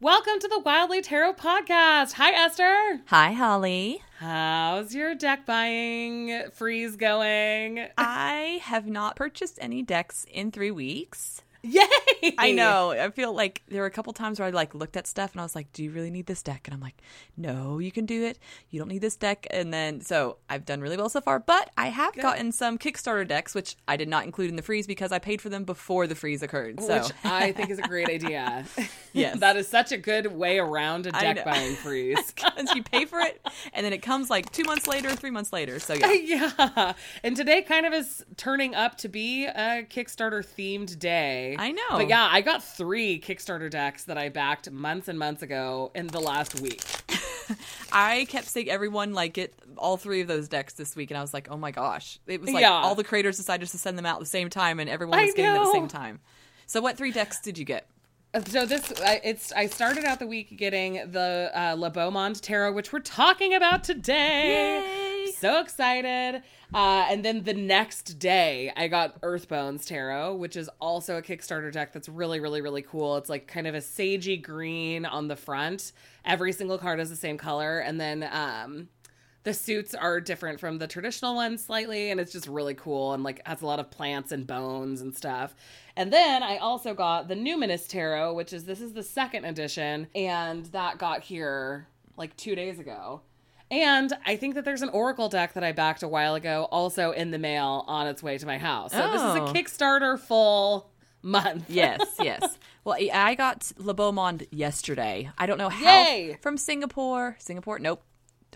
Welcome to the Wildly Tarot podcast. Hi, Esther. Hi, Holly. How's your deck buying freeze going? I have not purchased any decks in three weeks. Yay! I know. I feel like there were a couple times where I like looked at stuff and I was like, "Do you really need this deck?" And I'm like, "No, you can do it. You don't need this deck." And then so I've done really well so far, but I have gotten some Kickstarter decks which I did not include in the freeze because I paid for them before the freeze occurred. So Which I think is a great idea. Yes. that is such a good way around a deck buying freeze. Because you pay for it and then it comes like two months later, three months later. So yeah. yeah. And today kind of is turning up to be a Kickstarter themed day. I know. But yeah, I got three Kickstarter decks that I backed months and months ago in the last week. I kept seeing everyone like get all three of those decks this week, and I was like, oh my gosh! It was like Yeah. all the creators decided to send them out at the same time, and everyone I was getting them at the same time. So, what three decks did you get? So this, I, it's. I started out the week getting the uh, Le Beau Monde Tarot, which we're talking about today. Yay! So excited! Uh, and then the next day, I got Earthbones Tarot, which is also a Kickstarter deck that's really, really, really cool. It's like kind of a sagey green on the front. Every single card is the same color, and then um, the suits are different from the traditional ones slightly and it's just really cool and like has a lot of plants and bones and stuff and then i also got the numinous tarot which is this is the second edition and that got here like two days ago and i think that there's an oracle deck that i backed a while ago also in the mail on its way to my house so this is Oh. a kickstarter full month Yes, yes. Well, I- I got Le Beau Monde yesterday. I don't know how Yay! from Singapore. Singapore? Nope.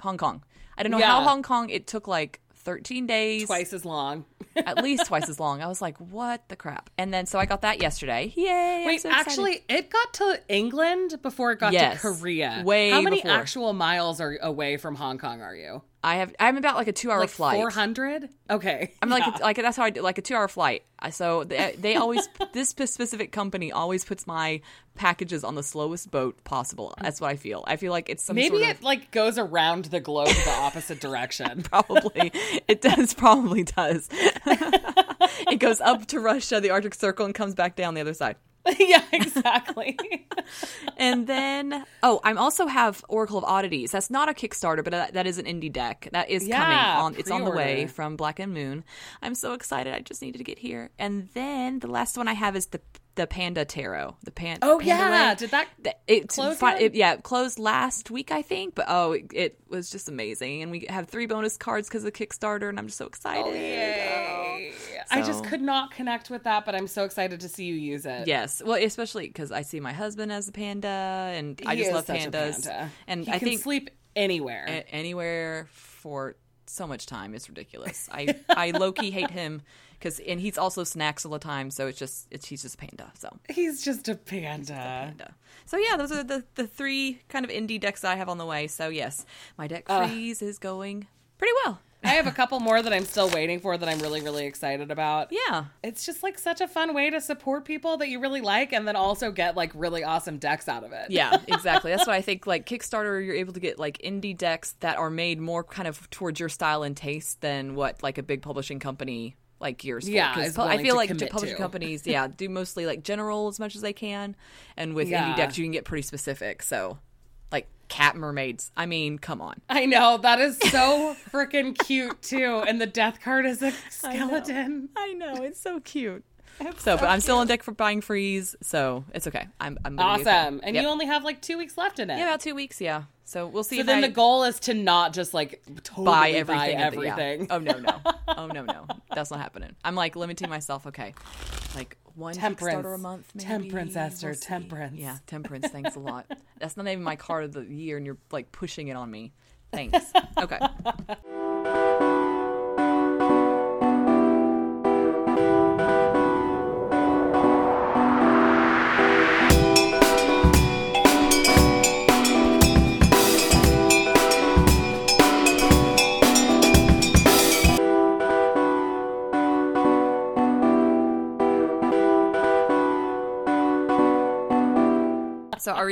Hong Kong. I don't know Yeah. how Hong Kong. It took like 13 days. twice as long at least twice as long. I was like, what the crap? And then so I got that yesterday. Yay! Wait, so actually, it got to England before it got Yes, to Korea. way How many before. actual miles are away from Hong Kong are you? I have. I'm about like a two hour Like flight. four hundred? Okay. I'm like Yeah. like that's how I do like a two hour flight. So they, they always this specific company always puts my packages on the slowest boat possible. That's what I feel. I feel like it's some maybe sort it of, like goes around the globe the opposite direction. probably it does probably does. it goes up to Russia, the Arctic Circle, and comes back down the other side. yeah, exactly. And then, oh, I'm also have Oracle of Oddities. That's not a Kickstarter, but that, that is an indie deck. That is Yeah, coming on. It's on the way from Black and Moon. I'm so excited. I just needed to get here. And then the last one I have is the the Panda Tarot. The pan- Oh Panda yeah, Way. did that? It, close fi- it- yeah, it closed last week, I think. But oh, it, it was just amazing, and we have three bonus cards because of Kickstarter, and I'm just so oh, excited. Oh, yay. I just could not connect with that, but I'm so excited to see you use it. Yes, well, especially because I see my husband as a panda, and I just love a pandas. panda. And he I can think sleep anywhere. a- anywhere for so much time. It's ridiculous. I I low key hate him because and he's also snacks all the time. So it's just it's he's just a panda. So He's just a panda. panda. So yeah, those are the the three kind of indie decks I have on the way. So yes, my deck freeze is going pretty well. I have a couple more that I'm still waiting for that I'm really, really excited about. Yeah. It's just like such a fun way to support people that you really like and then also get like really awesome decks out of it. Yeah, exactly. That's why I think. Like Kickstarter, you're able to get like indie decks that are made more kind of towards your style and taste than what like a big publishing company like gears Yeah, pu- I feel like publishing to. companies, yeah, do mostly like general as much as they can, and with Yeah. indie decks, you can get pretty specific. So, cat mermaids. I mean, come on. I know. That is so freaking cute too. And the death card is a skeleton. I know it's so cute. So, but I'm still on deck for buying freeze, so it's okay. I'm, I'm gonna be okay. Awesome. And Yep. you only have like two weeks left in it. yeah, about two weeks. Yeah, so we'll see. so then I, the goal is to not just like totally buy everything. Buy at the- yeah. everything. Oh no, no, oh no, no, that's not happening. I'm like limiting myself. Okay, like one Temperance. Kickstarter a month. Maybe. Temperance, Esther, We'll temperance. Yeah, temperance. Thanks a lot. That's not even my card of the year, and you're like pushing it on me. Thanks. Okay.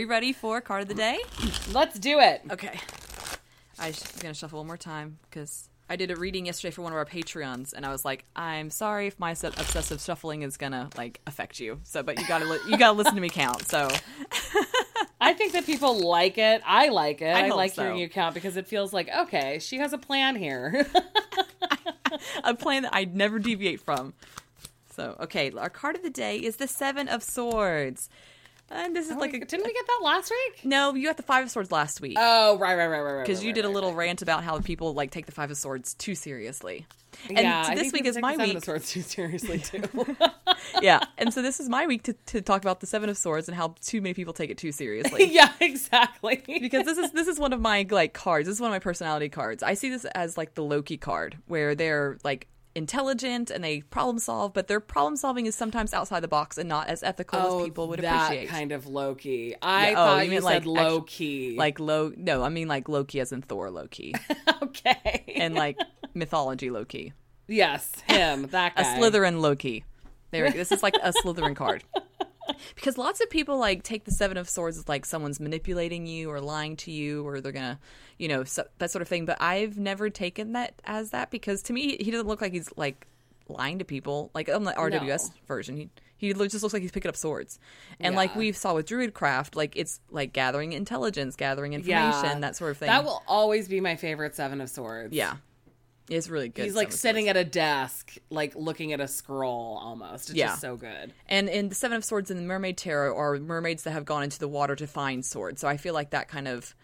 We ready for card of the day? Let's do it. Okay. I'm gonna shuffle one more time because I did a reading yesterday for one of our Patreons, and I was like, I'm sorry if my obsessive shuffling is gonna like affect you. So, but you gotta li- you gotta listen to me count. So, I think that people like it. I like it. I I, like so. hearing you count because it feels like okay, she has a plan here. a plan that I'd never deviate from. So, okay, our card of the day is the Seven of Swords. And this is oh, like a. Didn't we get that last week? No, you got the Five of Swords last week. Oh, right, right, right, right, right. Because right, you right, did a little right. rant about how people like take the Five of Swords too seriously. And yeah, so this week is my the Seven week. of Swords too seriously too. yeah, and so this is my week to, to talk about the Seven of Swords and how too many people take it too seriously. yeah, exactly. because this is this is one of my like cards. This is one of my personality cards. I see this as like the Loki card, where they're like intelligent and they problem solve, but their problem solving is sometimes outside the box and not as ethical as oh, people would Oh, that appreciate. kind of Loki. I Yeah, oh, thought you you, said like, low key. like low, no, I mean like Loki as in Thor Loki, okay, and like mythology Loki, yes, him, that a guy. Slytherin Loki. There, this is like a Slytherin card. Because lots of people like take the Seven of Swords as like someone's manipulating you or lying to you or they're gonna, you know, so, that sort of thing. But I've never taken that as that because to me he doesn't look like he's like lying to people. Like on the RWS No. version, he he just looks like he's picking up swords. And like Yeah. we saw with Druidcraft, like it's like gathering intelligence, gathering information, Yeah, that sort of thing. That will always be my favorite Seven of Swords. yeah, it's really good. He's like sitting at a desk, like looking at a scroll almost. It's Yeah. just so good. And in the Seven of Swords and the Mermaid Tarot are mermaids that have gone into the water to find swords. So I feel like that kind of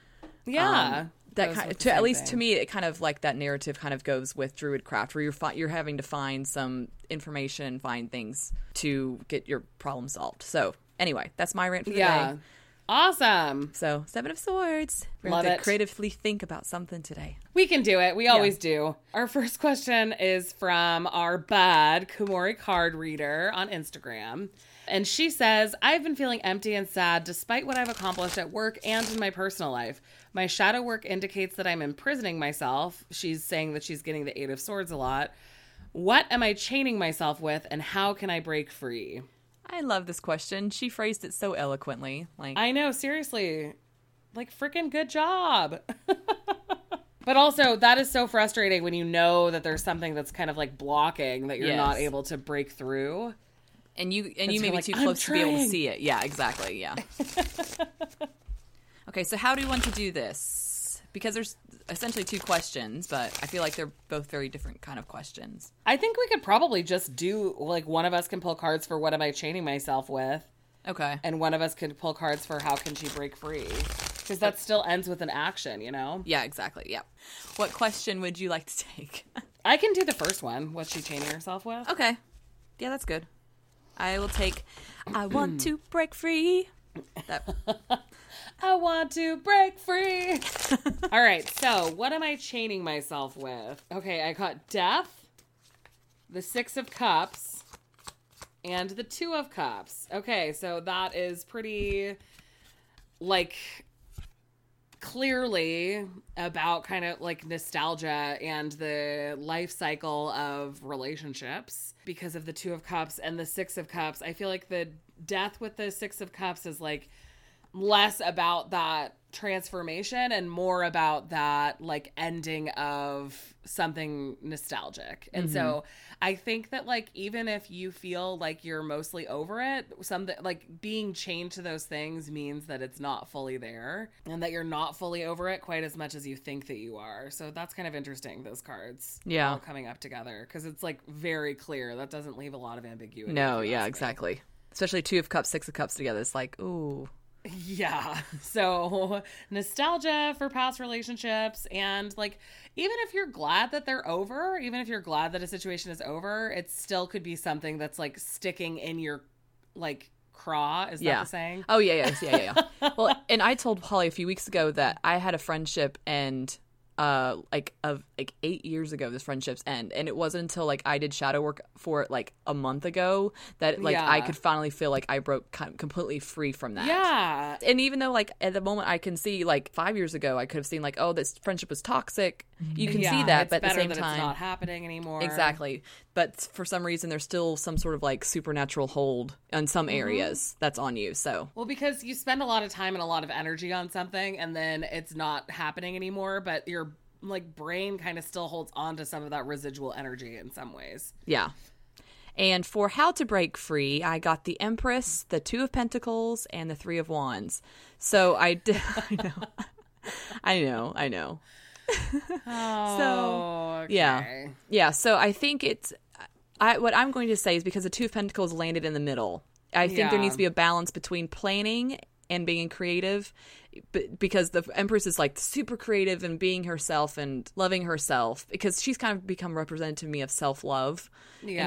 Yeah. um, that kind the to, at least to me it kind of like that narrative kind of goes with druidcraft where you're fi- you're having to find some information find things to get your problem solved so anyway that's my rant for the Yeah. day Awesome. so seven of swords we're Love to it. creatively think about something today We can do it. We always do. Our first question is from our bud, Kumori Card Reader on Instagram. And she says, I've been feeling empty and sad despite what I've accomplished at work and in my personal life. My shadow work indicates that I'm imprisoning myself. She's saying that she's getting the Eight of Swords a lot. What am I chaining myself with, and how can I break free? I love this question she phrased it so eloquently like I know, seriously. Like, freaking good job. but also, that is so frustrating when you know that there's something that's kind of like blocking that you're not able to break through. and you and you may be like, too close to be able to see it yeah exactly yeah okay so how do you want to do this because there's essentially two questions but i feel like they're both very different kind of questions. I think we could probably just do like one of us can pull cards for what am I chaining myself with, okay. And one of us can pull cards for how can she break free. Because that still ends with an action, you know? yeah exactly yeah. What question would you like to take? I can do the first one. What's she chaining herself with? okay. Yeah that's good. I will take i want hmm. to break free that I want to break free. All right, so what am I chaining myself with? Okay, I got death, the six of cups, and the two of cups. Okay, so that is pretty like clearly about kind of like nostalgia and the life cycle of relationships because of the two of cups and the six of cups. I feel like the death with the six of cups is like less about that transformation and more about that like ending of something nostalgic. And so mm-hmm. I think that like even if you feel like you're mostly over it, something like being chained to those things means that it's not fully there and that you're not fully over it quite as much as you think that you are. So that's kind of interesting those cards Yeah. all coming up together because it's like very clear. That doesn't leave a lot of ambiguity. no yeah exactly. me. Especially two of cups six of cups together it's like ooh Yeah. So nostalgia for past relationships and like even if you're glad that they're over, even if you're glad that a situation is over, it still could be something that's like sticking in your like craw, is yeah that the saying? oh yeah yeah yeah yeah, yeah. well and i told holly a few weeks ago that i had a friendship and uh like of like eight years ago this friendship's end and it wasn't until like i did shadow work for it like a month ago that like i could finally feel like i broke com- completely free from that Yeah. and even though like at the moment i can see like five years ago i could have seen like oh this friendship was toxic you can yeah, see that but at the same time it's not happening anymore. Exactly. But for some reason, there's still some sort of like supernatural hold in some Mm-hmm. areas that's on you. So, Well, because you spend a lot of time and a lot of energy on something and then it's not happening anymore, but your like brain kind of still holds on to some of that residual energy in some ways. yeah. And for how to break free, I got the Empress, the Two of Pentacles, and the Three of Wands. So I did. I know. I know. I know. Oh, okay. Yeah. Yeah. So I think it's. I what I'm going to say is because the Two of Pentacles landed in the middle. I think there needs to be a balance between planning and being creative, but because the Empress is like super creative and being herself and loving herself because she's kind of become represented to me of self love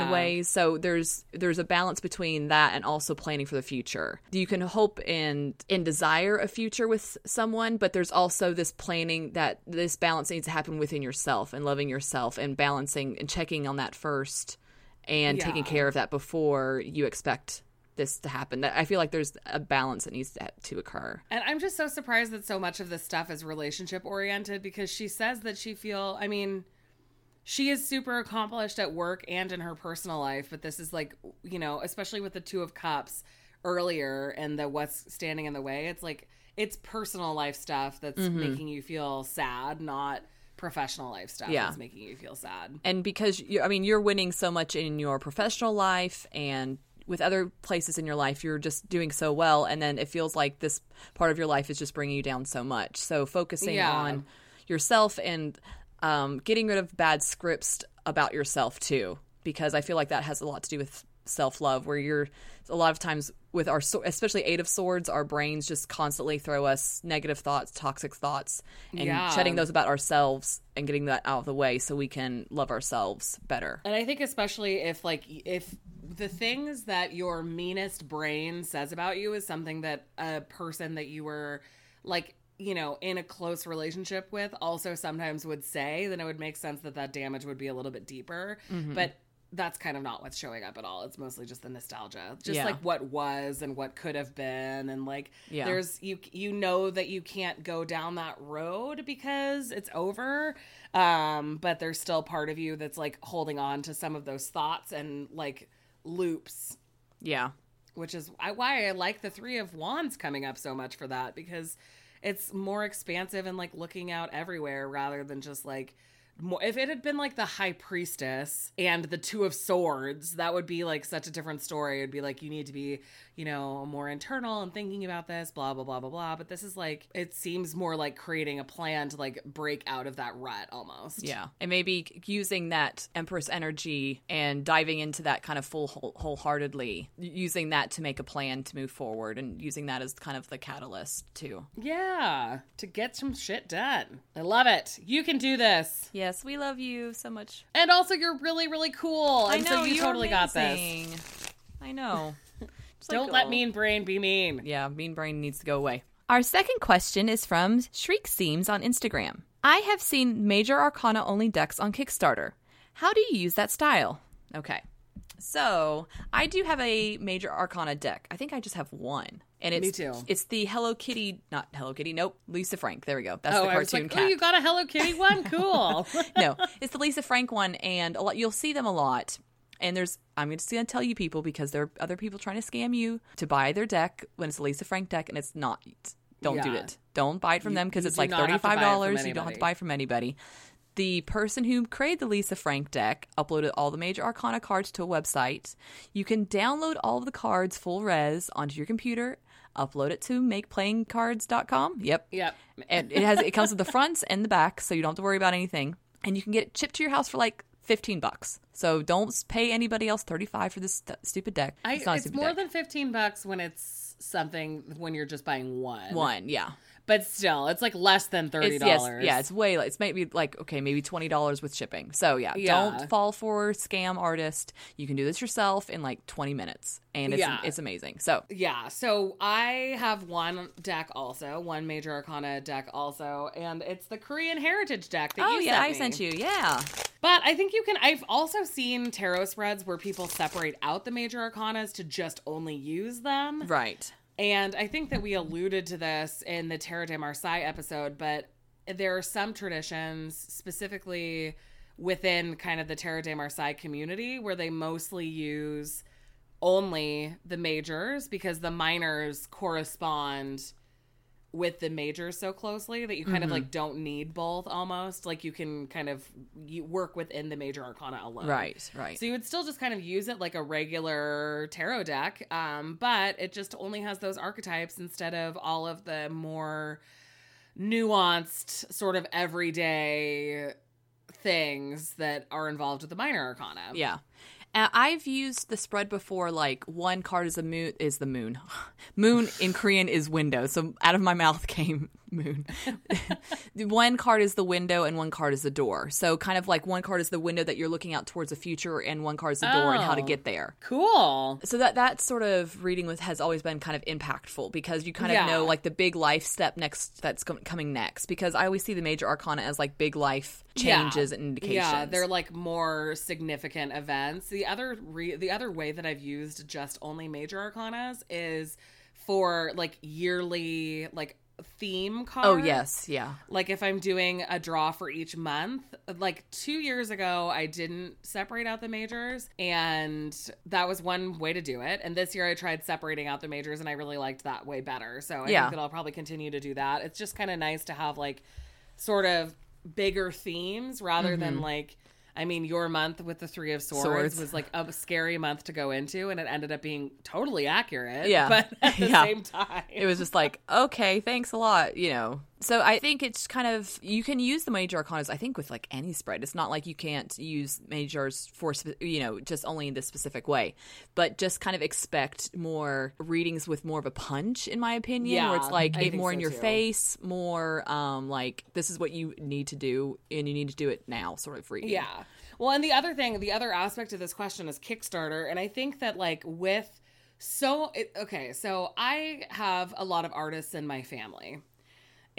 in a way. So there's there's a balance between that and also planning for the future. You can hope and and desire a future with someone, but there's also this planning that this balance needs to happen within yourself and loving yourself and balancing and checking on that first and taking care of that before you expect this to happen. That I feel like there's a balance that needs to, to occur. And I'm just so surprised that so much of this stuff is relationship oriented because she says that she feel I mean she is super accomplished at work and in her personal life, but this is like, you know, especially with the 2 of cups earlier and the what's standing in the way, it's like it's personal life stuff that's Mm-hmm. making you feel sad, not professional life stuff Yeah. that's making you feel sad. and because you, I mean you're winning so much in your professional life and with other places in your life you're just doing so well and then it feels like this part of your life is just bringing you down so much so focusing Yeah. on yourself and um, getting rid of bad scripts about yourself too because i feel like that has a lot to do with self-love where you're a lot of times with our especially eight of swords our brains just constantly throw us negative thoughts toxic thoughts and Yeah. shedding those about ourselves and getting that out of the way so we can love ourselves better And I think especially if like if the things that your meanest brain says about you is something that a person that you were like you know in a close relationship with also sometimes would say then it would make sense that that damage would be a little bit deeper Mm-hmm. but that's kind of not what's showing up at all it's mostly just the nostalgia just Yeah. like what was and what could have been and like Yeah. there's you you know that you can't go down that road because it's over um but there's still part of you that's like holding on to some of those thoughts and like loops. Yeah. Which is why I like the 3 of wands coming up so much for that because it's more expansive and like looking out everywhere rather than just like more, if it had been like the high priestess and the two of swords that would be like such a different story. It'd be like you need to be you know more internal and thinking about this blah blah blah blah blah. But this is like it seems more like creating a plan to like break out of that rut almost. Yeah. And maybe using that Empress energy and diving into that kind of full whole, wholeheartedly, using that to make a plan to move forward and using that as kind of the catalyst too. yeah. To get some shit done. I love it. You can do this Yes, we love you so much. And also, you're really, really cool. And so you you're totally got this. I know. Don't let oh. mean brain be mean. Yeah, mean brain needs to go away. Our second question is from Shriek Seams on Instagram. I have seen major arcana only decks on Kickstarter. How do you use that style? Okay. So, I do have a major arcana deck. I think I just have one. And it's Me too. it's the Hello Kitty, not Hello Kitty, nope, Lisa Frank. There we go. That's Oh, the cartoon like, oh, cat oh, you got a Hello Kitty one? Cool. no, it's the Lisa Frank one, and a lot you'll see them a lot. And there's, I'm just gonna tell you people because there are other people trying to scam you to buy their deck when it's a Lisa Frank deck, and it's not. Don't do it. Don't buy it from You- them because it's like thirty to it five dollars. You don't have to buy from anybody. The person who created the Lisa Frank deck uploaded all the major arcana cards to a website. You can download all of the cards full res onto your computer, upload it to makeplayingcards.com. Yep yep. and it has it comes with the fronts and the back, so you don't have to worry about anything. And you can get it shipped to your house for like fifteen bucks. So don't pay anybody else thirty five for this st- stupid deck. It's it's more deck. than 15 bucks when it's something when you're just buying one. one. Yeah, But still, it's like less than $30. yes, yeah, it's way. Less it's maybe like okay, maybe twenty dollars with shipping. So yeah, Yeah. don't fall for scam artist. You can do this yourself in like twenty minutes, and it's Yeah. it's amazing. So Yeah, so I have one deck also, one major arcana deck also, and it's the Korean Heritage deck that oh you yeah, I me. sent you. Yeah, But I think you can. I've also seen tarot spreads where people separate out the major arcanas to just only use them. right. And I think that we alluded to this in the Tarot de Marseille episode, but there are some traditions, specifically within kind of the Tarot de Marseille community, where they mostly use only the majors because the minors correspond with the majors so closely that you kind of like don't need both almost like you can kind of you work within the major arcana alone Right, right. so you would still just kind of use it like a regular tarot deck um, but it just only has those archetypes instead of all of the more nuanced sort of everyday things that are involved with the minor arcana Yeah. I've used the spread before. Like one card is moon is the moon. Moon in Korean is window. So out of my mouth came moon. one card is the window and one card is the door. So kind of like one card is the window that you're looking out towards the future, and one card is the door and how to Oh. get there. cool So that that sort of reading with has always been kind of impactful because you kind of Yeah. know like the big life step next that's com- coming next. Because I always see the major arcana as like big life changes Yeah. and indications. Yeah, they're like more significant events. The other re- the other way that I've used just only major arcanas is for like yearly like theme cards. oh yes, yeah. Like if I'm doing a draw for each month, like 2 years ago I didn't separate out the majors and that was one way to do it. And this year I tried separating out the majors and I really liked that way better. So I Yeah. think that I'll probably continue to do that. It's just kind of nice to have like sort of bigger themes rather than mm-hmm. like I mean, your month with the Three of Swords. Swords. was like a scary month to go into, and it ended up being totally accurate. Yeah. But at the Yeah. same time, it was just like okay thanks a lot you know so i think it's kind of you can use the major arcanas i think with like any spread it's not like you can't use majors for you know just only in this specific way but just kind of expect more readings with more of a punch in my opinion where it's like it more so in your too. face more um like this is what you need to do and you need to do it now sort of reading Yeah. Well, and the other thing, the other aspect of this question is Kickstarter, and I think that like with so it, okay, so I have a lot of artists in my family.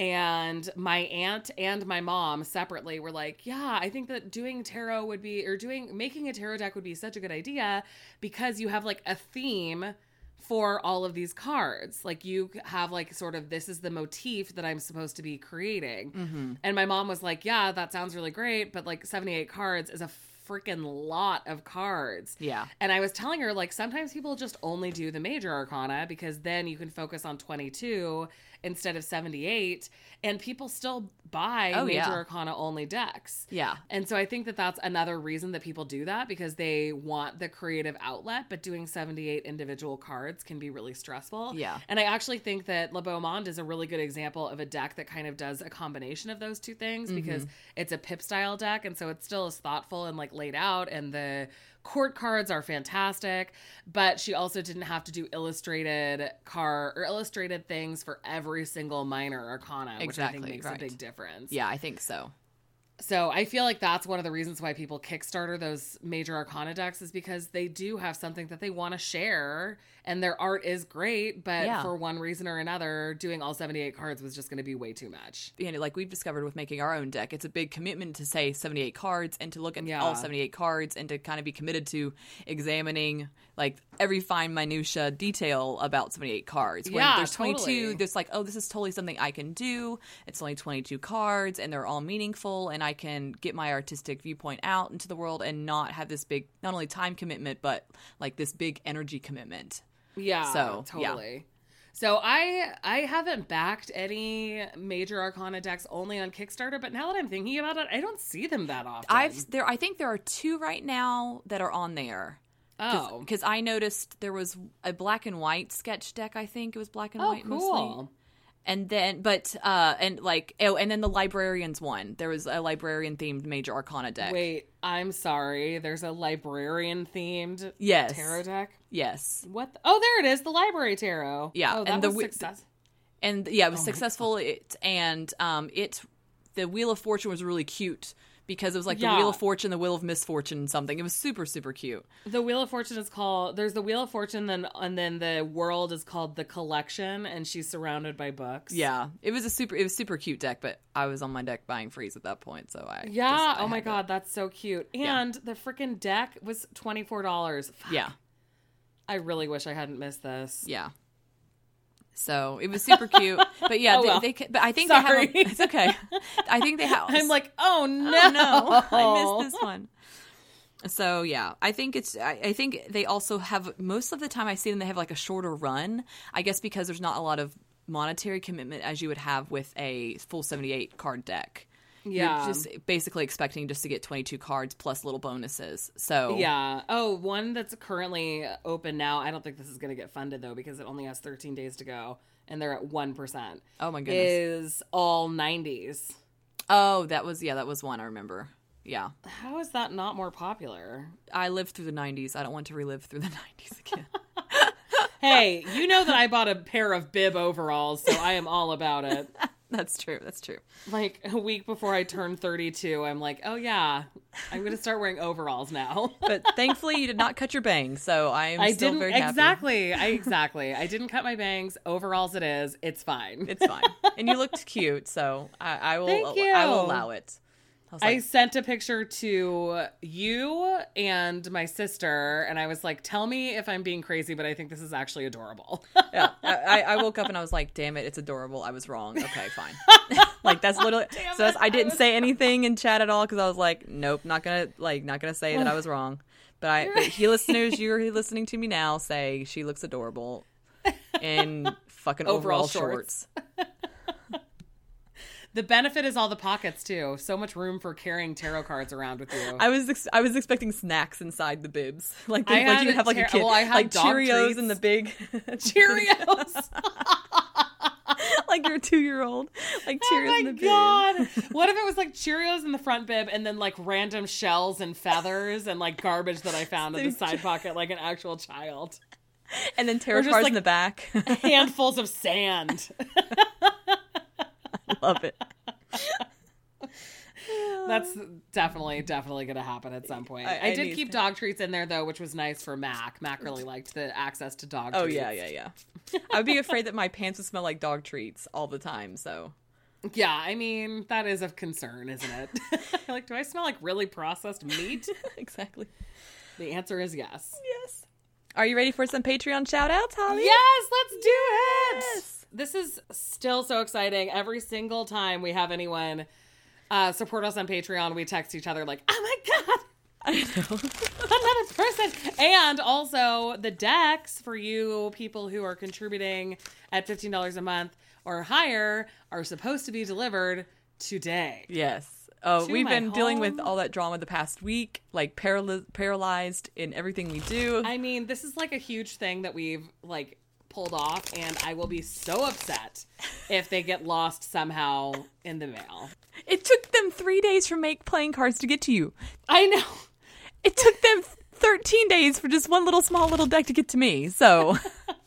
And my aunt and my mom separately were like, "Yeah, I think that doing tarot would be or doing making a tarot deck would be such a good idea because you have like a theme for all of these cards. Like you have like sort of this is the motif that I'm supposed to be creating. Mm-hmm. And my mom was like, "Yeah, that sounds really great, but like 78 cards is a freaking lot of cards." yeah And I was telling her, like, sometimes people just only do the major arcana because then you can focus on 22 instead of 78. And people still buy Oh, major yeah. arcana only decks. yeah And so I think that that's another reason that people do that because they want the creative outlet, but doing 78 individual cards can be really stressful. Yeah. And I actually think that Le Beau Monde is a really good example of a deck that kind of does a combination of those two things because mm-hmm. it's a pip style deck. And so it still is thoughtful and like laid out. And the court cards are fantastic. But she also didn't have to do illustrated car or illustrated things for every single minor arcana, which I think makes right. a big difference. yeah i think so So I feel like that's one of the reasons why people Kickstarter those major arcana decks is because they do have something that they want to share and their art is great, but Yeah. for one reason or another, doing all 78 cards was just going to be way too much. you know, like we've discovered with making our own deck, it's a big commitment to say 78 cards and to look at Yeah. all 78 cards and to kind of be committed to examining like every fine minutia detail about 78 cards. When Yeah, there's 22, totally. there's like, oh, this is totally something I can do. It's only 22 cards and they're all meaningful and I can get my artistic viewpoint out into the world and not have this big, not only time commitment, but like this big energy commitment. Yeah, So, yeah. totally. So I I haven't backed any major arcana decks only on Kickstarter, but now that I'm thinking about it, I don't see them that often. I've there I think there are two right now that are on there. oh because I noticed there was a black and white sketch deck. I think it was black and oh white mostly, cool. And then but uh and like oh and then the librarians one. There was a librarian themed major arcana deck. Wait, I'm sorry. There's a librarian themed yes, tarot deck. yes, What? The- oh, there it is. The library tarot. Yeah, Oh, that and the was success. and yeah, Oh it was successful. It and um it the wheel of fortune was really cute because it was like the wheel of fortune, the wheel of misfortune, something. It was super super cute. The Wheel of Fortune is called. There's the Wheel of Fortune, then and then the world is called the Collection, and she's surrounded by books. Yeah, it was a super it was super cute deck, but I was on my deck buying freeze at that point, so I Yeah. just- I oh my god, that's so cute. And the freaking deck was twenty four dollars. yeah. I really wish I hadn't missed this. Yeah. So it was super cute, but yeah, Oh, they, well. they, but I think Sorry. they have. A, it's okay. I think they have. I'm like, oh no, oh, no, I missed this one. So yeah, I think it's. I, I think they also have most of the time I see them. They have like a shorter run. I guess because there's not a lot of monetary commitment as you would have with a full 78 card deck. Yeah. You're just basically expecting just to get 22 cards plus little bonuses. So Yeah. Oh, one that's currently open now. I don't think this is going to get funded though because it only has 13 days to go and they're at 1%. Oh my goodness. Is all 90s. oh, that was yeah, that was one I remember. Yeah. How is that not more popular? I lived through the 90s. I don't want to relive through the 90s again. Hey, you know that I bought a pair of bib overalls, so I am all about it. That's true. That's true. Like a week before I turned 32, I'm like, oh yeah, I'm going to start wearing overalls now. But thankfully, you did not cut your bangs, so I am I still didn't very happy. exactly. I exactly. I didn't cut my bangs. Overalls, it is. It's fine. It's fine, and you looked cute, so I, I will. Thank I will allow it. I was I sent a picture to you and my sister, and I was like, "Tell me if I'm being crazy, but I think this is actually adorable." yeah. I, I woke up and I was like, "Damn it, it's adorable." I was wrong. Okay, fine. like that's literally. Damn so that's, I didn't say anything in chat at all because I was like, "Nope, not gonna like, not gonna say that I was wrong." But I, but he listeners, you're listening to me now. Say she looks adorable in fucking overall, Overall shorts. shorts. The benefit is all the pockets too. So much room for carrying tarot cards around with you. I was ex- I was expecting snacks inside the bibs, like I like you have like a kid, well, I had like Cheerios treats. in the big Cheerios. like your two year old, like Oh Cheerios in my the bib. god! What if it was like Cheerios in the front bib and then like random shells and feathers and like garbage that I found in the side pocket, like an actual child? and then tarot cards like- in the back. Handfuls of sand. Love it. That's definitely, definitely going to happen at some point. I- I, I did keep to- dog treats in there though, which was nice for Mac. Mac really liked the access to dog Oh treats. yeah, yeah, yeah. I'd be afraid that my pants would smell like dog treats all the time. So Yeah, I mean, that is of concern, isn't it? like, do I smell like really processed meat? exactly. The answer is yes. Yes. Are you ready for some Patreon shout outs, Holly? Yes, let's do it. This is still so exciting. Every single time we have anyone uh, support us on Patreon, we text each other like, "Oh my god, I know. another person!" And also the decks for you people who are contributing at fifteen dollars a month or higher are supposed to be delivered today. yes. Oh, To we've been dealing with all that drama the past week, like paraly- paralyzed in everything we do. I mean, this is like a huge thing that we've like pulled off, and I will be so upset if they get lost somehow in the mail. It took them three days for make playing cards to get to you. I know. It took them 13 days for just one little small little deck to get to me. So,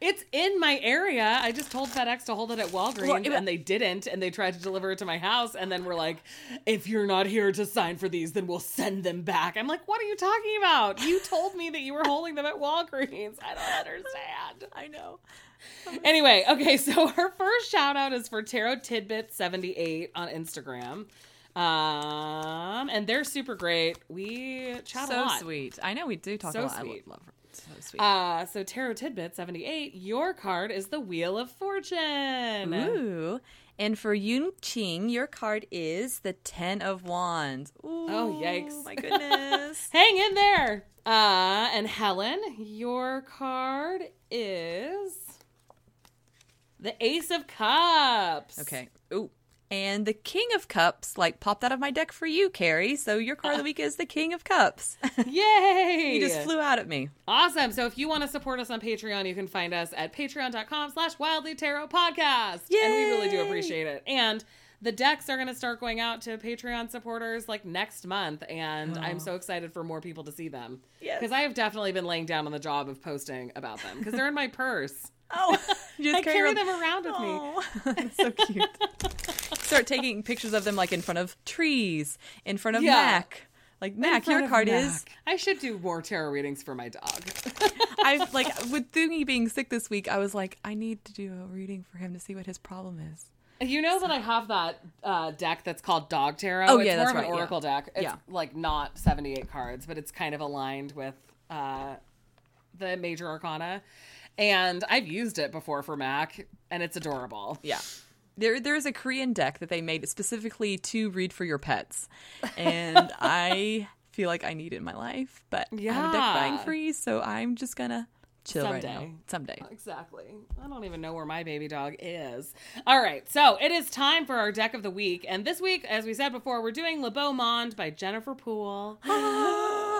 It's in my area. I just told FedEx to hold it at Walgreens, Well, it- and they didn't. And they tried to deliver it to my house, and then we're like, "If you're not here to sign for these, then we'll send them back." I'm like, "What are you talking about? You told me that you were holding them at Walgreens. I don't understand." I know. Anyway, okay, so our first shout out is for Tarot Tidbit 78 on Instagram. Um, and they're super great. We chat a So sweet. I know we do talk So a lot. I sweet. love her. So sweet. Uh, so Tarot Tidbit 78, your card is the Wheel of Fortune. Ooh. And for Yun Qing, your card is the Ten of Wands. Ooh, Oh, yikes. My goodness. Hang in there. Uh, and Helen, your card is the Ace of Cups. okay. Ooh. And the King of Cups, like, popped out of my deck for you, Carrie. So your card of the week is the King of Cups. Yay! you just flew out at me. Awesome. So if you want to support us on Patreon, you can find us at patreon.com slash wildly tarot podcast. And we really do appreciate it. And the decks are going to start going out to Patreon supporters like next month. And I'm so excited for more people to see them. Yes. Because I have definitely been laying down on the job of posting about them because they're in my purse. Oh, just I carry around- them around with me. Oh, that's so cute. Start taking pictures of them like in front of trees, in front of Yeah. Mac. Like Mac, your card Mac. is. I should do more tarot readings for my dog. I like with Doogie being sick this week. I was like, I need to do a reading for him to see what his problem is. You know that I have that uh, deck that's called Dog Tarot. Oh, it's yeah, more that's of an right, yeah. oracle deck. It's Yeah. like not seventy eight cards, but it's kind of aligned with uh, the major arcana. And I've used it before for Mac, and it's adorable. Yeah. There, there's a Korean deck that they made specifically to read for your pets, and I feel like I need it in my life. But yeah. I have a deck buying free, so I'm just gonna chill right now. Someday. Exactly. I don't even know where my baby dog is. All right, so it is time for our deck of the week, and this week, as we said before, we're doing Le Beau Monde by Jennifer Poole.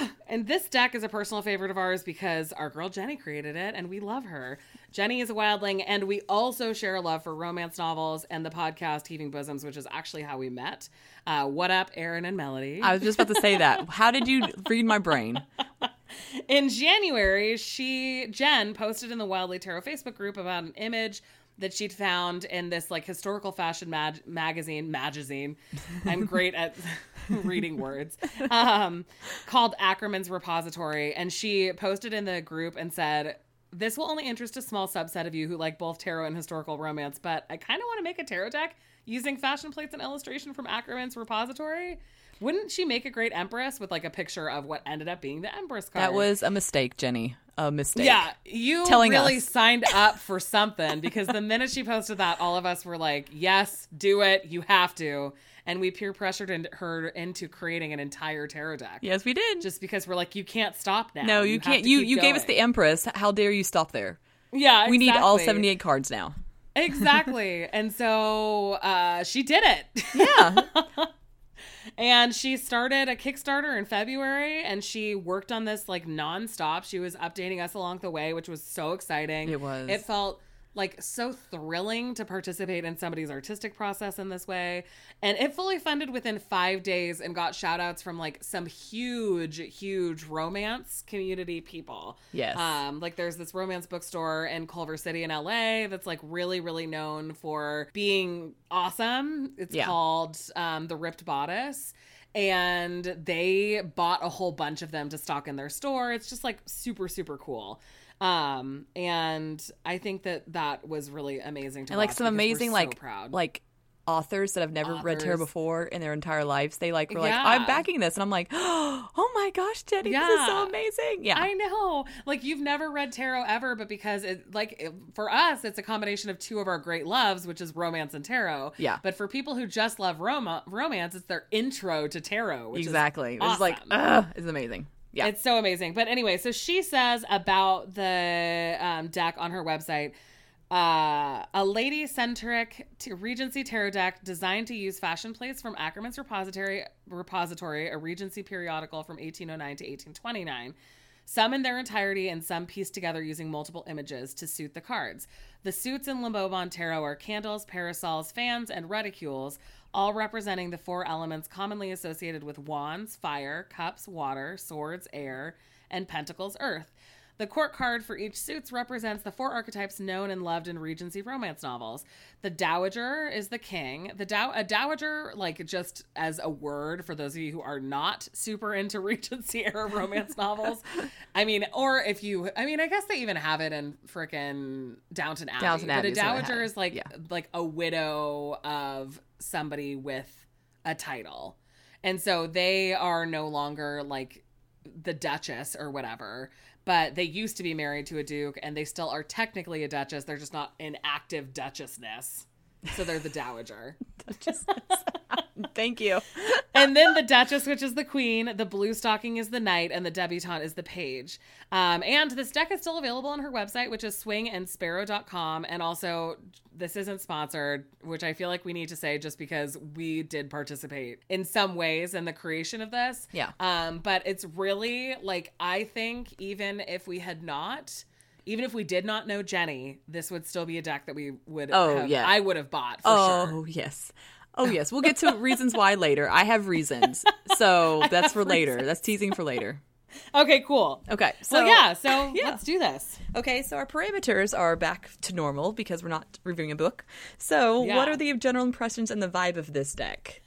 And this deck is a personal favorite of ours because our girl Jenny created it and we love her. Jenny is a wildling, and we also share a love for romance novels and the podcast Heaving Bosoms, which is actually how we met. Uh, what up, Aaron and Melody? I was just about to say that. How did you read my brain? in January, she Jen posted in the Wildly Tarot Facebook group about an image that she'd found in this like historical fashion mag- magazine magazine. I'm great at reading words. Um, called Ackermann's Repository, and she posted in the group and said. This will only interest a small subset of you who like both tarot and historical romance, but I kind of want to make a tarot deck using fashion plates and illustration from Ackermann's repository. Wouldn't she make a great empress with like a picture of what ended up being the empress card? That was a mistake, Jenny. A mistake. Yeah, you Telling really us. signed up for something because the minute she posted that, all of us were like, "Yes, do it. You have to." And we peer pressured in- her into creating an entire tarot deck. Yes, we did. Just because we're like, you can't stop now. no, you, have can't. You you gave us the Empress. How dare you stop there? yeah. We need all 78 cards now. exactly. And so uh, she did it. Yeah. And she started a Kickstarter in February and she worked on this like nonstop. She was updating us along the way, which was so exciting. It was. It felt like so thrilling to participate in somebody's artistic process in this way. And it fully funded within five days and got shout outs from like some huge, huge romance community people. Yes. Um, like there's this romance bookstore in Culver City in LA that's like really, really known for being awesome. It's Yeah. called um, The Ripped Bodice. And they bought a whole bunch of them to stock in their store. It's just like super, super cool. Um, and I think that that was really amazing to and like some amazing so like proud. like authors that have never read tarot before in their entire lives. They like were like, I'm backing this, and I'm like, oh my gosh, Jenny, this is so amazing. Yeah. I know. Like you've never read tarot ever, but because it like it, for us, it's a combination of two of our great loves, which is romance and tarot. Yeah. But for people who just love rom- romance, it's their intro to tarot. Which exactly. Is It was like, ugh, it's amazing. Yeah. It's so amazing. But anyway, so she says about the um, deck on her website uh, a lady centric t- Regency tarot deck designed to use fashion plates from Ackermann's repository, repository, a Regency periodical from 1809 to 1829. Some in their entirety and some pieced together using multiple images to suit the cards. The suits in Le Beau Monde Tarot are candles, parasols, fans, and reticules, all representing the four elements commonly associated with wands, fire, cups, water, swords, air, and pentacles, earth. The court card for each suits represents the four archetypes known and loved in Regency romance novels. The dowager is the king. The dow- a dowager, like just as a word for those of you who are not super into Regency era romance novels, I mean, or if you, I mean, I guess they even have it in frickin' Downton Abbey. Downton Abbey but a dowager is like Yeah. like a widow of somebody with a title, and so they are no longer like the Duchess or whatever, but they used to be married to a Duke and they still are technically a Duchess. They're just not in active Duchessness. So they're the Dowager. Thank you. and then the Duchess, which is the Queen, the Blue Stocking is the Knight, and the Debutante is the Page. Um, and this deck is still available on her website, which is swingandsparrow.com. And also, this isn't sponsored, which I feel like we need to say just because we did participate in some ways in the creation of this. Yeah. Um, but it's really like, I think even if we had not. Even if we did not know Jenny, this would still be a deck that we would Oh, have, yeah. I would have bought for Oh sure. yes. Oh yes. We'll get to reasons why later. I have reasons. So that's for later. That's teasing for later. Okay, cool. Okay. So So yeah, so Yeah. let's do this. Okay, so our parameters are back to normal because we're not reviewing a book. So, Yeah. what are the general impressions and the vibe of this deck?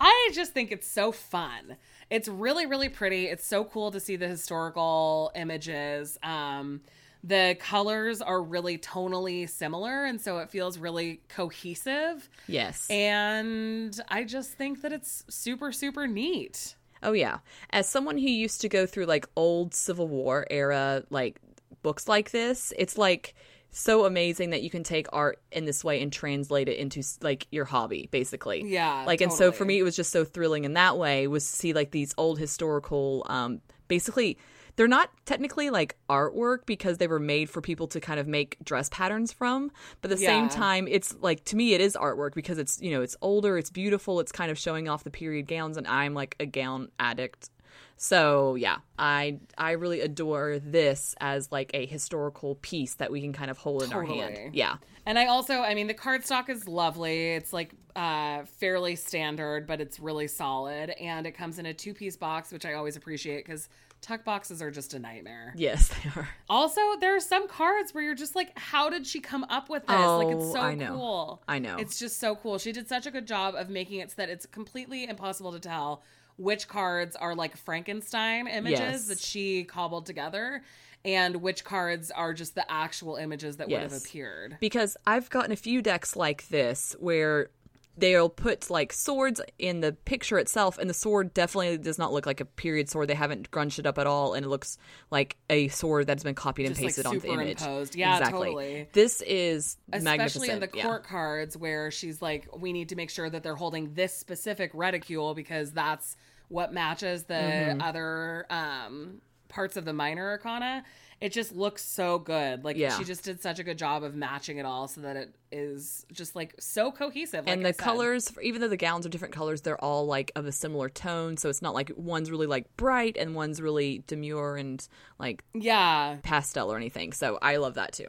I just think it's so fun. It's really, really pretty. It's so cool to see the historical images. Um, the colors are really tonally similar, and so it feels really cohesive. Yes. And I just think that it's super, super neat. oh yeah. As someone who used to go through like old Civil War era like books like this, it's like so amazing that you can take art in this way and translate it into like your hobby basically. Yeah, Like and so for me it was just so thrilling in that way was to see like these old historical um basically they're not technically like artwork because they were made for people to kind of make dress patterns from. But at the same time, it's like to me, it is artwork because it's you know it's older, it's beautiful, it's kind of showing off the period gowns, and I'm like a gown addict. So yeah, I I really adore this as like a historical piece that we can kind of hold in our hand. Yeah. And I also, I mean, the cardstock is lovely. It's like uh, fairly standard, but it's really solid. And it comes in a two piece box, which I always appreciate because tuck boxes are just a nightmare. Yes, they are. Also, there are some cards where you're just like, how did she come up with this? like, it's Oh, so I know. cool. I know. It's just so cool. She did such a good job of making it so that it's completely impossible to tell which cards are like Frankenstein images Yes. that she cobbled together and which cards are just the actual images that would have appeared. because I've gotten a few decks like this where they'll put like swords in the picture itself, and the sword definitely does not look like a period sword. They haven't grunged it up at all, and it looks like a sword that's been copied and Just, like, pasted onto the image. Yeah, exactly. totally. This is Especially in the yeah. court cards where she's like, we need to make sure that they're holding this specific reticule because that's what matches the Mm-hmm. other um, parts of the minor arcana. It just looks so good. Like Yeah. she just did such a good job of matching it all so that it is just like so cohesive. Like and the colors, even though the gowns are different colors, they're all like of a similar tone. So it's not like one's really like bright and one's really demure and like Yeah. pastel or anything. So I love that too.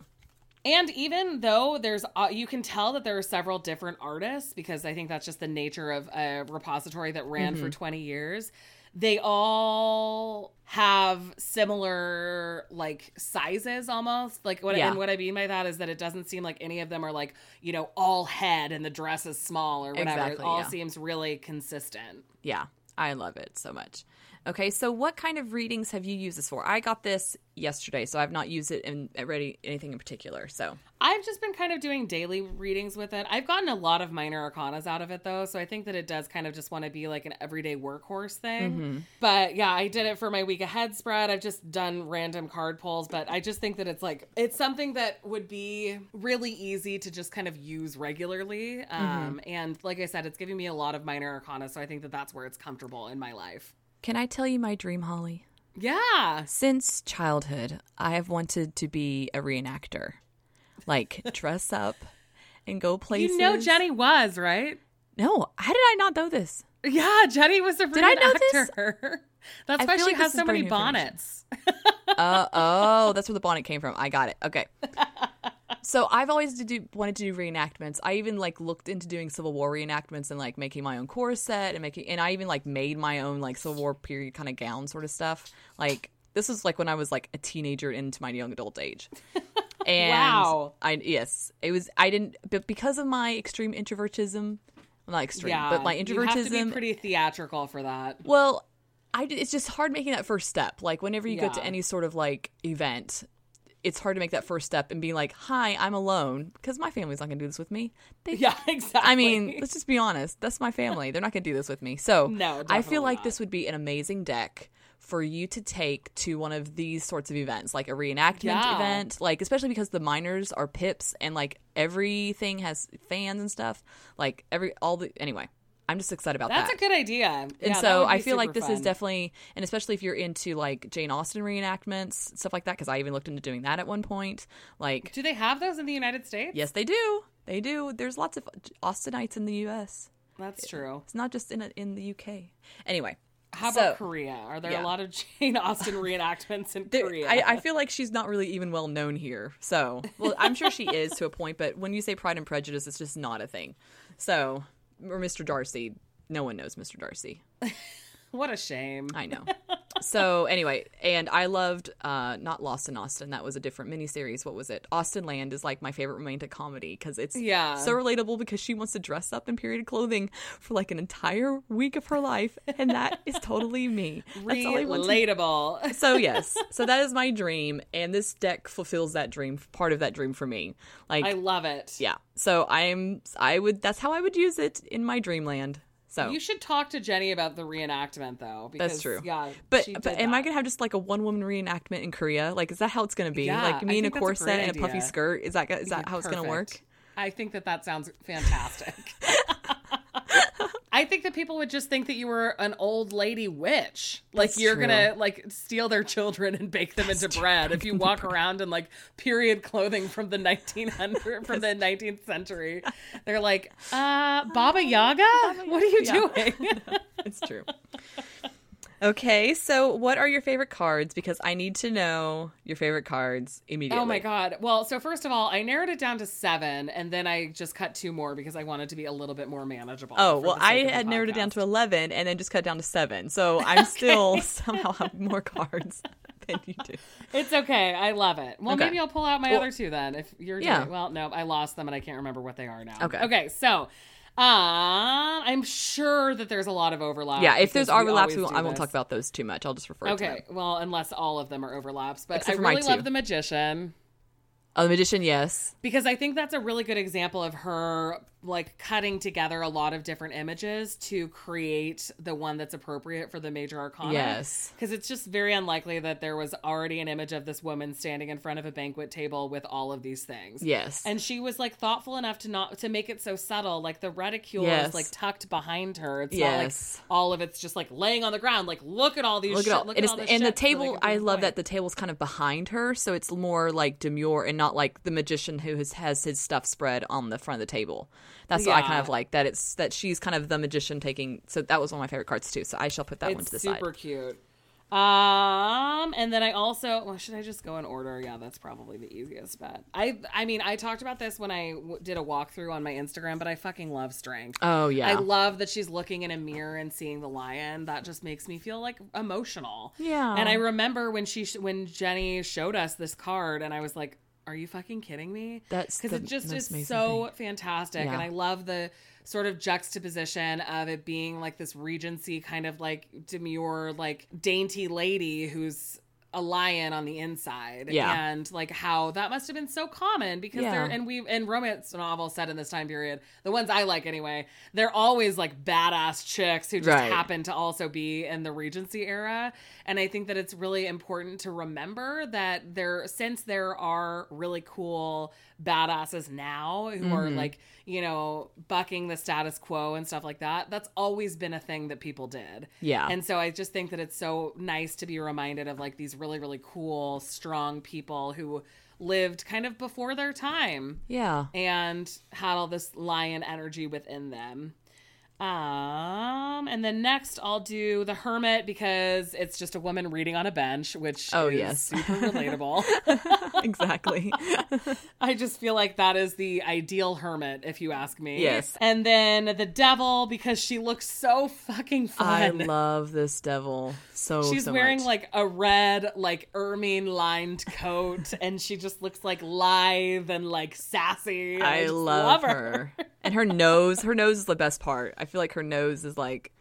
And even though there's, uh, you can tell that there are several different artists because I think that's just the nature of a repository that ran Mm-hmm. for 20 years. They all have similar like sizes almost. Like what Yeah. and what I mean by that is that it doesn't seem like any of them are like, you know, all head and the dress is small or whatever. Exactly, it all yeah. seems really consistent. Yeah, I love it so much. Okay, so what kind of readings have you used this for? I got this yesterday, so I've not used it in ready anything in particular. So I've just been kind of doing daily readings with it. I've gotten a lot of minor arcanas out of it though, so I think that it does kind of just want to be like an everyday workhorse thing. Mm-hmm. But yeah, I did it for my week ahead spread. I've just done random card pulls, but I just think that it's like it's something that would be really easy to just kind of use regularly. Mm-hmm. Um, and like I said, it's giving me a lot of minor arcana, so I think that that's where it's comfortable in my life. Can I tell you my dream, Holly? Yeah. Since childhood, I have wanted to be a reenactor, like dress up and go places. You know Jenny was, right? No, how did I not know this? Yeah, Jenny was a reenactor. Did I know this? That's I why she like has so many brand new information. bonnets. Uh, oh, that's where the bonnet came from. I got it. Okay. So I've always to do, wanted to do reenactments. I even like looked into doing Civil War reenactments and like making my own corset and making, and I even like made my own like Civil War period kind of gown sort of stuff. Like this was like when I was like a teenager into my young adult age. And Wow. I yes, it was. I didn't, but because of my extreme introvertism, well, not extreme, Yeah, but my You have to be introvertism pretty theatrical for that. well, I it's just hard making that first step. Like whenever you go to any sort of like event, it's hard to make that first step and be like, "Hi, I'm alone," because my family's not going to do this with me. They, Yeah, exactly. I mean, let's just be honest. That's my family. They're not going to do this with me. So No, I feel like not. this would be an amazing deck for you to take to one of these sorts of events, like a reenactment Yeah. event, like especially because the minors are pips and like everything has fans and stuff. Like every all the anyway. I'm just excited about that's that. That's a good idea. And Yeah, so I feel like this is definitely, and especially if you're into like Jane Austen reenactments, stuff like that, because I even looked into doing that at one point. Like, Do they have those in the United States? yes, they do. They do. There's lots of Austenites in the U.S. That's true. It's not just in in the U.K. Anyway, How so- about Korea? Are there yeah. a lot of Jane Austen reenactments in there- Korea? I, I feel like she's not really even well known here. So, well, I'm sure she is to a point, but when you say Pride and Prejudice, it's just not a thing. So, or Mr. Darcy, no one knows Mr. Darcy. what a shame. I know. so anyway, and I loved uh not Lost in Austen. That was a different miniseries. What was it? Austenland is like my favorite romantic comedy because it's Yeah. so relatable because she wants to dress up in period clothing for like an entire week of her life, and that is totally me. That's want to Relatable. so yes, so that is my dream, and this deck fulfills that dream, part of that dream for me. Like, I love it. yeah. So I'm, I would, that's how I would use it in my dreamland. So You should talk to Jenny about the reenactment though. Because, That's true. Yeah. But she but am I gonna have just like a one woman reenactment in Korea? Like, is that how it's gonna be? Yeah, like me in a a corset great and a puffy skirt? Is that is that how it's gonna work? I think that that sounds fantastic. I think that people would just think that you were an old lady witch. Like That's you're true. gonna like steal their children and bake them into bread if you walk around in like period clothing from the 1900 from the 19th century. They're like, uh, Baba Yaga, what are you doing? it's true. Okay, so what are your favorite cards? Because I need to know your favorite cards immediately. Oh my god. Well, so first of all, I narrowed it down to seven, and then I just cut two more because I wanted to be a little bit more manageable. Oh well, I had narrowed it down to eleven, and then just cut down to seven. So I'm still somehow have more cards than you do. It's okay. I love it. Well, Okay. maybe I'll pull out my Well- other two then. If you're Yeah. doing well, no, I lost them and I can't remember what they are now. Okay. Okay. So, uh, I'm sure that there's a lot of overlap. Yeah, if there's overlaps, we won't, I won't this. talk about those too much. I'll just refer to Okay. Well, unless all of them are overlaps, but Except I really love the magician. Oh, the magician, yes, because I think that's a really good example of her like cutting together a lot of different images to create the one that's appropriate for the major arcana. Yes. Because it's just very unlikely that there was already an image of this woman standing in front of a banquet table with all of these things. yes, And she was like thoughtful enough to not to make it so subtle. Like the reticule Yes. is like tucked behind her. It's Yes. not like all of it's just like laying on the ground. Like look at all these look at all. look and at all this and the shit so they table, I love point. that the table's kind of behind her, so it's more like demure and not like the magician who has, has his stuff spread on the front of the table. That's what I kind of like that it's that she's kind of the magician taking. So that was one of my favorite cards too. So I shall put that one to the it's side. super cute. Um, and then I also well, should I just go in order? Yeah, that's probably the easiest bet. I I mean, I talked about this when I w- did a walkthrough on my Instagram, but I fucking love strength. Oh yeah, I love that she's looking in a mirror and seeing the lion. That just makes me feel like emotional. Yeah. And I remember when she sh- when Jenny showed us this card, and I was like, "Are you fucking kidding me?" That's because it just is so fantastic, Yeah. and I love the sort of juxtaposition of it being like this Regency kind of like demure, like dainty lady who's a lion on the inside Yeah. and like how that must have been so common because Yeah. they're and we in romance novels set in this time period the ones i like anyway they're always like badass chicks who just Right. happen to also be in the regency era and i think that it's really important to remember that there since there are really cool badasses now who are Mm-hmm. like you know bucking the status quo and stuff like that that's always been a thing that people did Yeah. and so I just think that it's so nice to be reminded of like these really, really cool, strong people who lived kind of before their time yeah. and had all this lion energy within them. Um, and then next I'll do the hermit because it's just a woman reading on a bench, which Oh, is yes. super relatable. exactly. I just feel like that is the ideal hermit, if you ask me. Yes. And then the devil because she looks so fucking fun. I love this devil so. She's so wearing much. like a red, like ermine lined coat, and she just looks like lithe and like sassy. and I just love, her. And her nose. Her nose is the best part. I feel like her nose is like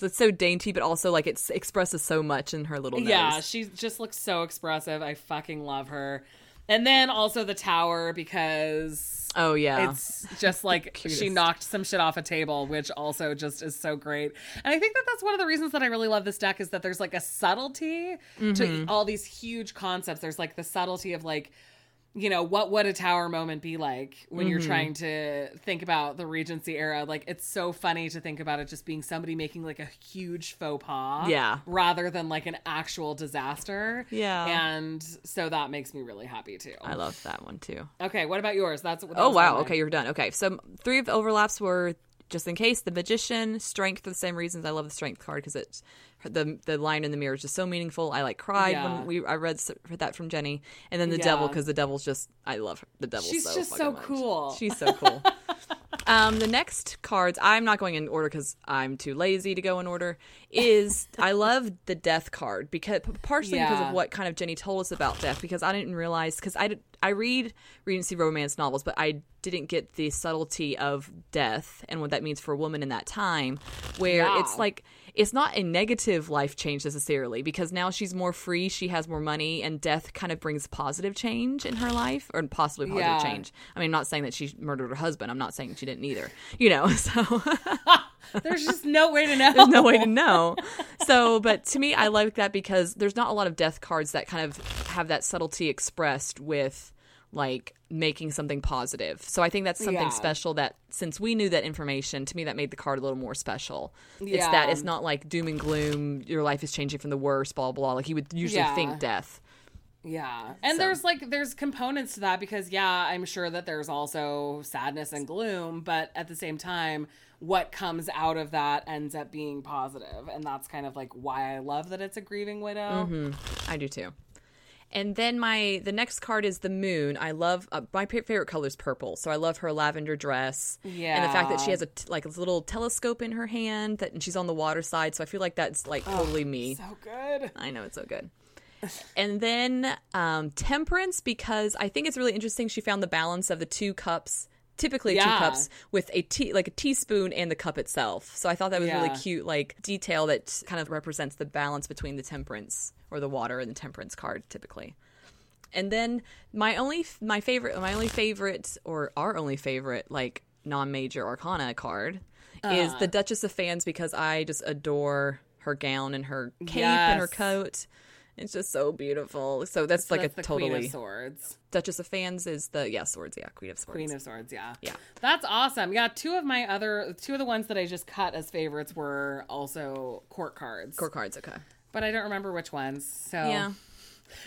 it's so dainty, but also like it expresses so much in her little nose. Yeah, she just looks so expressive. I fucking love her. And then also the tower because Oh yeah. it's just like she knocked some shit off a table, which also just is so great. And I think that that's one of the reasons that I really love this deck is that there's like a subtlety Mm-hmm. to all these huge concepts. There's like the subtlety of like, you know, what would a tower moment be like when you're Mm-hmm. trying to think about the Regency era? Like, it's so funny to think about it just being somebody making like a huge faux pas, Yeah. rather than like an actual disaster. Yeah. and so that makes me really happy too. I love that one too. Okay, what about yours? That's that Oh wow. Okay, you're done. Okay, so three of the overlaps were just in case the magician, strength for the same reasons. I love the strength card because it's the the line in the mirror is just so meaningful. I like cried Yeah. when we I read that from Jenny, and then the devil because the devil's just I love her. the devil. She's so just so much. cool. She's so cool. Um, the next cards, I'm not going in order because I'm too lazy to go in order. Is I love the death card because partially because of what kind of Jenny told us about death. Because I didn't realize because I did, I read Regency romance novels, but I didn't get the subtlety of death and what that means for a woman in that time, where Yeah. it's like it's not a negative life change necessarily because now she's more free, she has more money, and death kind of brings positive change in her life or possibly positive Yeah. change. I mean, I'm not saying that she murdered her husband. I'm not saying she didn't either. You know, so There's just no way to know. there's no way to know. So, but to me, I like that because there's not a lot of death cards that kind of have that subtlety expressed with like making something positive. So I think that's something Yeah. special that since we knew that information, to me that made the card a little more special. Yeah. It's that it's not like doom and gloom, your life is changing from the worst, blah blah. Like you would usually Yeah. think death. Yeah. And So- there's like there's components to that because yeah, I'm sure that there's also sadness and gloom, but at the same time what comes out of that ends up being positive and that's kind of like why I love that it's a grieving widow. Mm-hmm. I do too. And then my the next card is the moon. I love uh, my favorite color is purple, so I love her lavender dress. Yeah, and the fact that she has a t- like a little telescope in her hand that and she's on the water side. So I feel like that's like totally me. So good. I know it's so good. And then um, temperance because I think it's really interesting. She found the balance of the two cups, typically two cups with a tea, like a teaspoon and the cup itself. So I thought that was really cute, like detail that kind of represents the balance between the temperance or the water and the temperance card typically. And then my only my favorite my only favorite or our only favorite like non-major arcana card is the uh. Duchess of Fans because I just adore her gown and her cape and her coat. It's just so beautiful. So that's like That's a the totally Queen of Swords. Duchess of Fans is the yeah swords yeah Queen of Swords. Queen of Swords, yeah. Yeah. That's awesome. Yeah, two of my other two of the ones that I just cut as favorites were also court cards. court cards okay. But I don't remember which ones. So Yeah.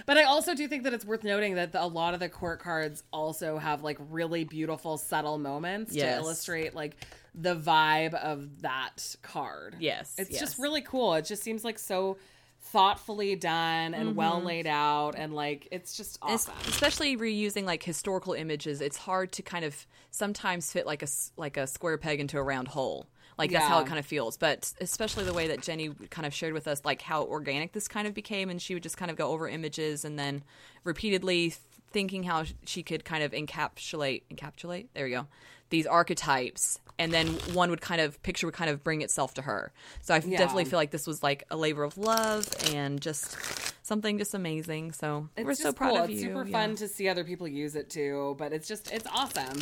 But I also do think that it's worth noting that the, a lot of the court cards also have like really beautiful subtle moments to illustrate like the vibe of that card. Yes, It's yes. just really cool. It just seems like so thoughtfully done and well mm-hmm. laid out and like it's just Es- awesome. especially reusing like historical images it's hard to kind of sometimes fit like a like a square peg into a round hole like that's how it kind of feels but especially the way that jenny kind of shared with us like how organic this kind of became and she would just kind of go over images and then repeatedly thinking how she could kind of encapsulate encapsulate there you go these archetypes and then one would kind of picture would kind of bring itself to her so i Yeah. definitely feel like this was like a labor of love and just something just amazing so It's we're so proud cool. of It's you super yeah. fun to see other people use it too, but it's just it's awesome.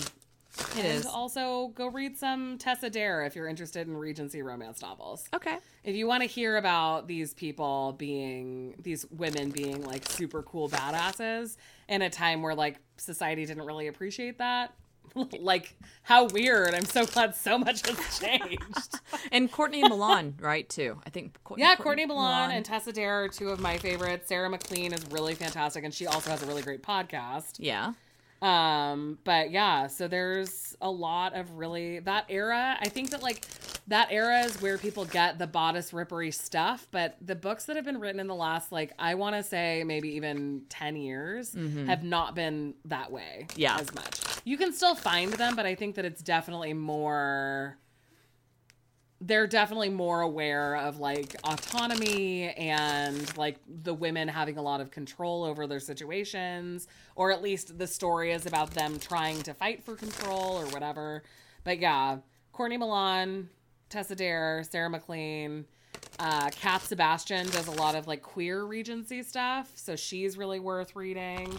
It and is. also go read some Tessa Dare if you're interested in Regency romance novels. Okay. If you want to hear about these people being these women being like super cool badasses in a time where like society didn't really appreciate that. like how weird. I'm so glad so much has changed. And Courtney Milan, right, too. I think Courtney, yeah, Courtney Milan and Tessa Dare are two of my favorites. Sarah MacLean is really fantastic and she also has a really great podcast. Yeah. Um, but yeah, so there's a lot of really that era. I think that like that era is where people get the bodice rippery stuff, but the books that have been written in the last like I want to say maybe even 10 years have not been that way Yeah. as much. You can still find them, but I think that it's definitely more they're definitely more aware of like autonomy and like the women having a lot of control over their situations or at least the story is about them trying to fight for control or whatever but yeah courtney milan tessa dare sarah maclean uh, Cat Sebastian does a lot of like queer Regency stuff, so she's really worth reading.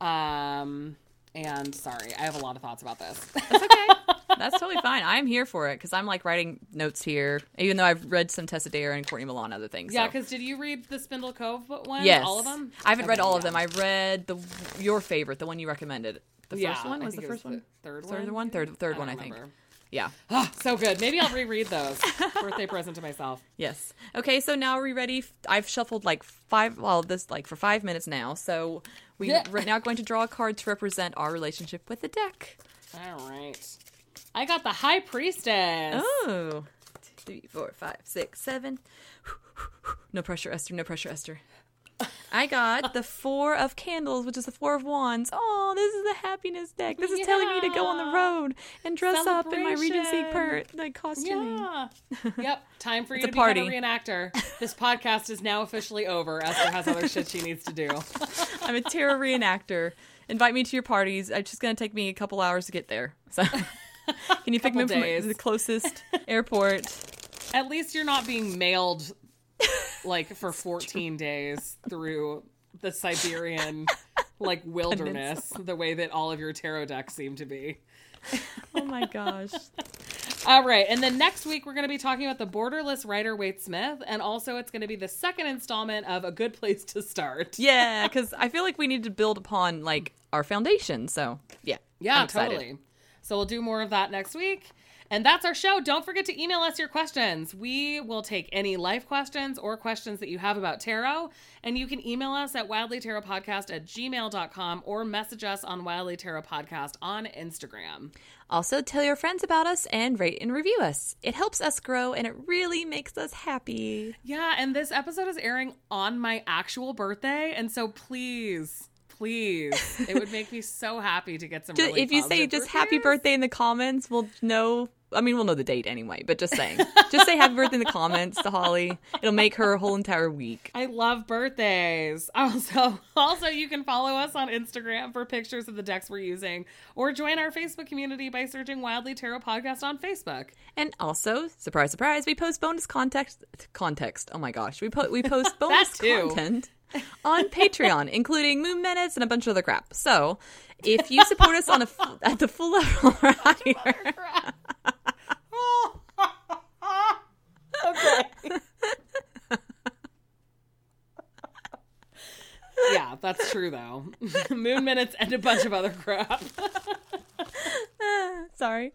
Um, and sorry, I have a lot of thoughts about this. That's okay. That's totally fine. I'm here for it because I'm like writing notes here, even though I've read some Tessa Dare and Courtney Milan other things. Yeah, so. because did you read the Spindle Cove one? yes, all of them. I haven't read Okay, all of them. I read the your favorite, the one you recommended. The Yeah, first one was the first one. third Third one. one? Third- third I one, I think. remember. Yeah. Ah, so good. Maybe I'll reread those. Birthday present to myself. Yes. Okay, so now are we ready? I've shuffled like five, well, this like for five minutes now. So we Yeah. are now going to draw a card to represent our relationship with the deck. All right. I got the High Priestess. Oh. Two, three, four, five, six, seven. No pressure, Esther. No pressure, Esther. I got the Four of Candles, which is the Four of Wands. Oh, this is the happiness deck. This is telling me to go on the road and dress up in my Regency per like costume. Yeah. yep. Time for you to a party. become a reenactor. This podcast is now officially over. Esther has other shit she needs to do. I'm a tarot reenactor. Invite me to your parties. It's just gonna take me a couple hours to get there. So, can you pick me up from the closest airport? At least you're not being mailed like for 14 days through the Siberian like wilderness the way that all of your tarot decks seem to be. Oh my gosh! All right. And then next week, we're going to be talking about the borderless writer, Wade Smith. And also, it's going to be the second installment of A Good Place to Start. Yeah, because I feel like we need to build upon like our foundation. So yeah, Yeah, totally. So we'll do more of that next week. And that's our show. Don't forget to email us your questions. We will take any life questions or questions that you have about tarot. And you can email us at wildlytarotpodcast at gmail.com or message us on Wildly Tarot Podcast on Instagram. Also, tell your friends about us and rate and review us. It helps us grow and it really makes us happy. Yeah, and this episode is airing on my actual birthday. And so please, please, it would make me so happy to get some. Ju- really if you say just happy birthday in the comments, we'll know. I mean, we'll know the date anyway, but just saying. just say happy birthday in the comments to Holly. It'll make her whole entire week. I love birthdays. Also, also you can follow us on Instagram for pictures of the decks we're using, or join our Facebook community by searching Wildly Tarot Podcast on Facebook. And also, surprise, surprise, we post bonus context. Context. Oh my gosh, we po- we post bonus content on Patreon, including moon minutes and a bunch of other crap. So, if you support us on a f- at the full level or higher, okay. yeah, that's true though. Moon minutes and a bunch of other crap. sorry,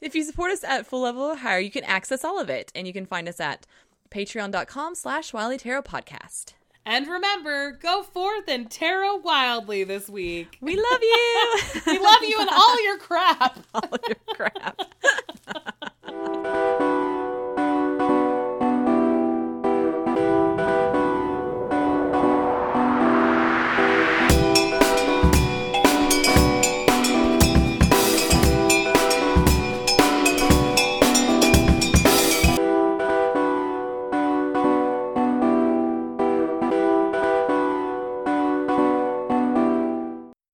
if you support us at full level or higher, you can access all of it, and you can find us at patreon.com/slash Wildly Tarot Podcast. And remember, go forth and tarot wildly this week. We love you. we love you and all your crap. all your crap.